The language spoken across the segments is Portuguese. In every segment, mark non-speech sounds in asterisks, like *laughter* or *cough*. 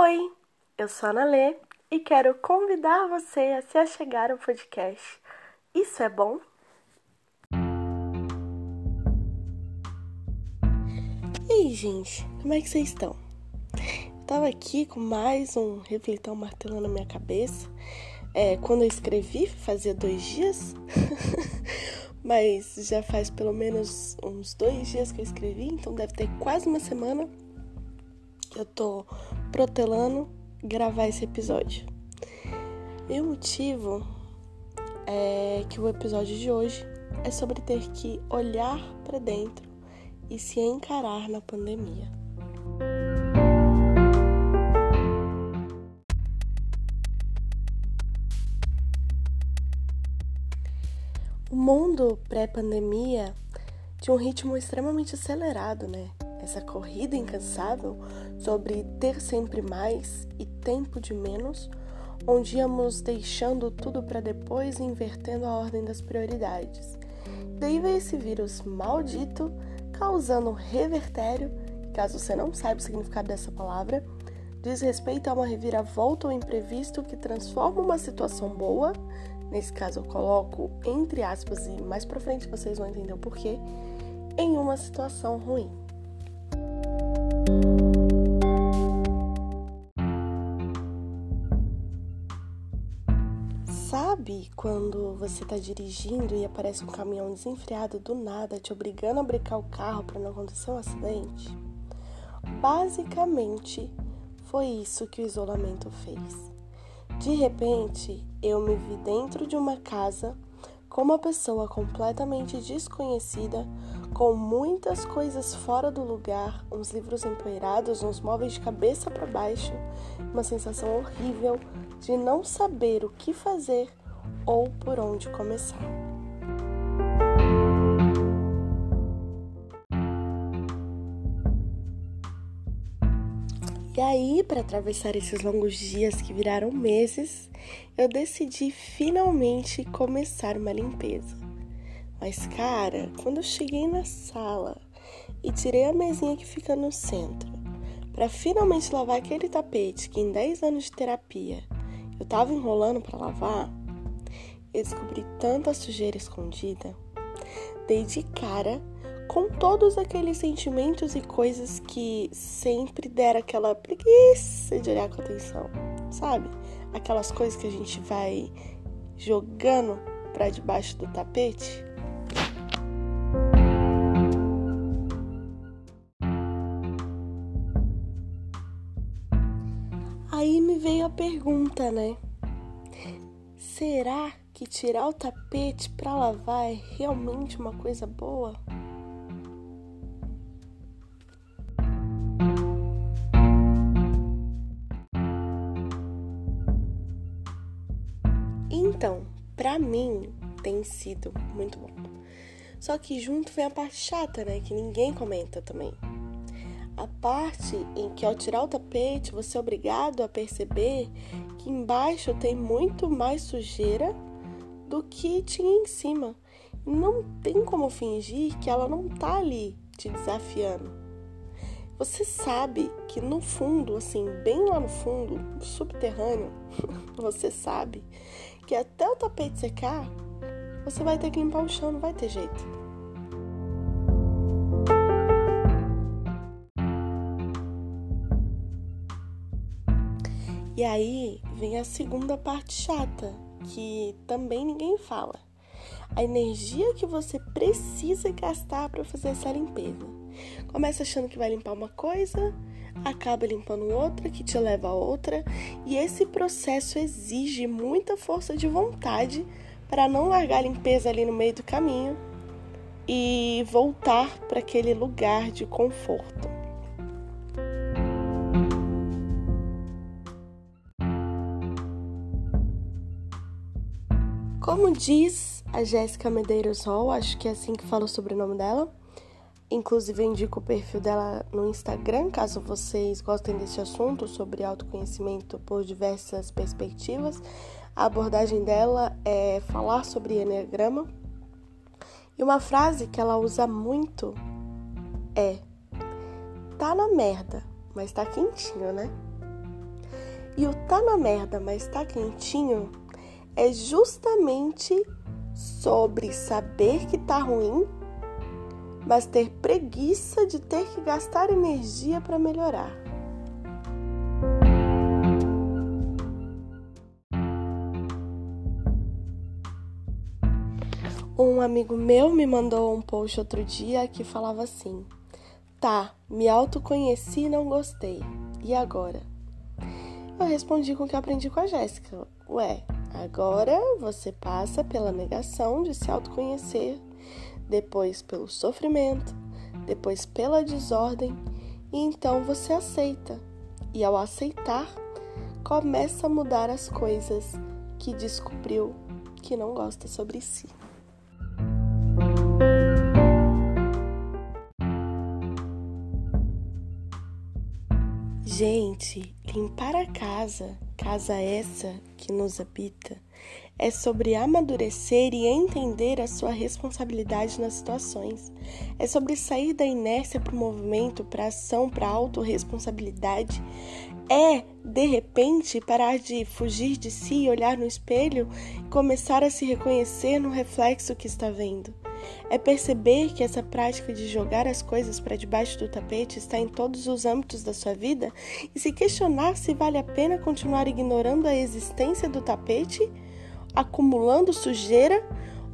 Oi, eu sou a Ana Lê e quero convidar você a se achegar ao podcast. Isso é bom? E aí, gente, como é que vocês estão? Eu tava aqui com mais um refletão martelando na minha cabeça. É, quando eu escrevi, fazia dois dias, *laughs* mas já faz pelo menos uns dois dias que eu escrevi, então deve ter quase uma semana que eu tô protelando gravar esse episódio. E o motivo é que o episódio de hoje é sobre ter que olhar para dentro e se encarar na pandemia. O mundo pré-pandemia tinha um ritmo extremamente acelerado, né? Essa corrida incansável sobre ter sempre mais e tempo de menos, onde íamos deixando tudo para depois e invertendo a ordem das prioridades. Daí veio esse vírus maldito causando um revertério, caso você não saiba o significado dessa palavra, diz respeito a uma reviravolta ou imprevisto que transforma uma situação boa nesse caso eu coloco entre aspas e mais para frente vocês vão entender o porquê, em uma situação ruim. Sabe quando você está dirigindo e aparece um caminhão desenfreado do nada te obrigando a brecar o carro para não acontecer um acidente? Basicamente, foi isso que o isolamento fez. De repente, eu me vi dentro de uma casa com uma pessoa completamente desconhecida, com muitas coisas fora do lugar, uns livros empoeirados, uns móveis de cabeça para baixo, uma sensação horrível de não saber o que fazer ou por onde começar. E aí, para atravessar esses longos dias que viraram meses, eu decidi finalmente começar uma limpeza. Mas, cara, quando eu cheguei na sala e tirei a mesinha que fica no centro, para finalmente lavar aquele tapete que em 10 anos de terapia eu tava enrolando para lavar, eu descobri tanta sujeira escondida. Dei de cara com todos aqueles sentimentos e coisas que sempre deram aquela preguiça de olhar com atenção, sabe? Aquelas coisas que a gente vai jogando para debaixo do tapete. Pergunta, né? Será que tirar o tapete para lavar é realmente uma coisa boa? Então, para mim tem sido muito bom. Só que junto vem a parte chata, né? Que ninguém comenta também. A parte em que ao tirar o tapete você é obrigado a perceber que embaixo tem muito mais sujeira do que tinha em cima. Não tem como fingir que ela não tá ali te desafiando. Você sabe que no fundo, assim, bem lá no fundo, subterrâneo, *laughs* você sabe que até o tapete secar, você vai ter que limpar o chão, não vai ter jeito. E aí vem a segunda parte chata, que também ninguém fala. A energia que você precisa gastar para fazer essa limpeza. Começa achando que vai limpar uma coisa, acaba limpando outra que te leva a outra, e esse processo exige muita força de vontade para não largar a limpeza ali no meio do caminho e voltar para aquele lugar de conforto. Como diz a Jéssica Medeiros Hall, acho que é assim que fala o sobrenome dela, Inclusive, eu indico o perfil dela no Instagram, caso vocês gostem desse assunto sobre autoconhecimento por diversas perspectivas. A abordagem dela é falar sobre Enneagrama. E uma frase que ela usa muito é: tá na merda, mas tá quentinho, né? E o tá na merda, mas tá quentinho é justamente sobre saber que tá ruim, mas ter preguiça de ter que gastar energia para melhorar. Um amigo meu me mandou um post outro dia que falava assim: Tá, me autoconheci e não gostei. E agora? Eu respondi com o que aprendi com a Jéssica. Ué, agora você passa pela negação de se autoconhecer, depois pelo sofrimento, depois pela desordem, e então você aceita. E ao aceitar, começa a mudar as coisas que descobriu que não gosta sobre si. Gente, limpar a casa, casa essa que nos habita, é sobre amadurecer e entender a sua responsabilidade nas situações. É sobre sair da inércia para o movimento, para a ação, para a autorresponsabilidade. É, de repente, parar de fugir de si, olhar no espelho e começar a se reconhecer no reflexo que está vendo. É perceber que essa prática de jogar as coisas para debaixo do tapete está em todos os âmbitos da sua vida e se questionar se vale a pena continuar ignorando a existência do tapete, acumulando sujeira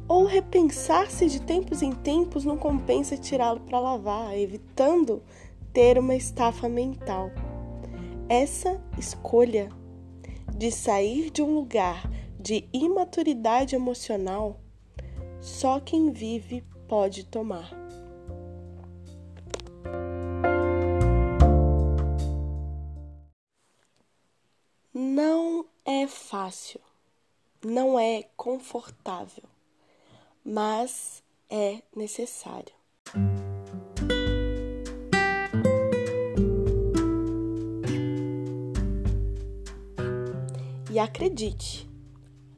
ou repensar se de tempos em tempos não compensa tirá-lo para lavar, evitando ter uma estafa mental. Essa escolha de sair de um lugar de imaturidade emocional só quem vive pode tomar. Não é fácil, não é confortável, mas é necessário. E acredite,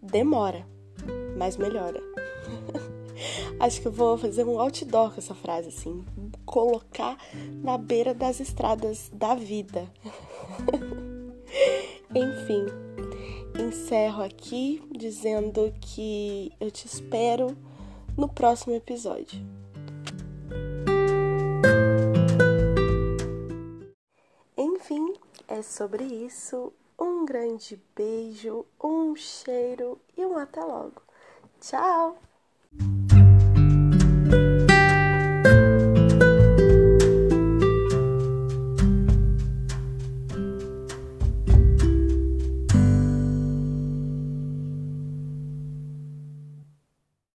demora, mas melhora. *laughs* Acho que eu vou fazer um outdoor com essa frase, assim. Colocar na beira das estradas da vida. *laughs* Enfim, encerro aqui dizendo que eu te espero no próximo episódio. Enfim, é sobre isso. Um grande beijo, um cheiro e um até logo. Tchau!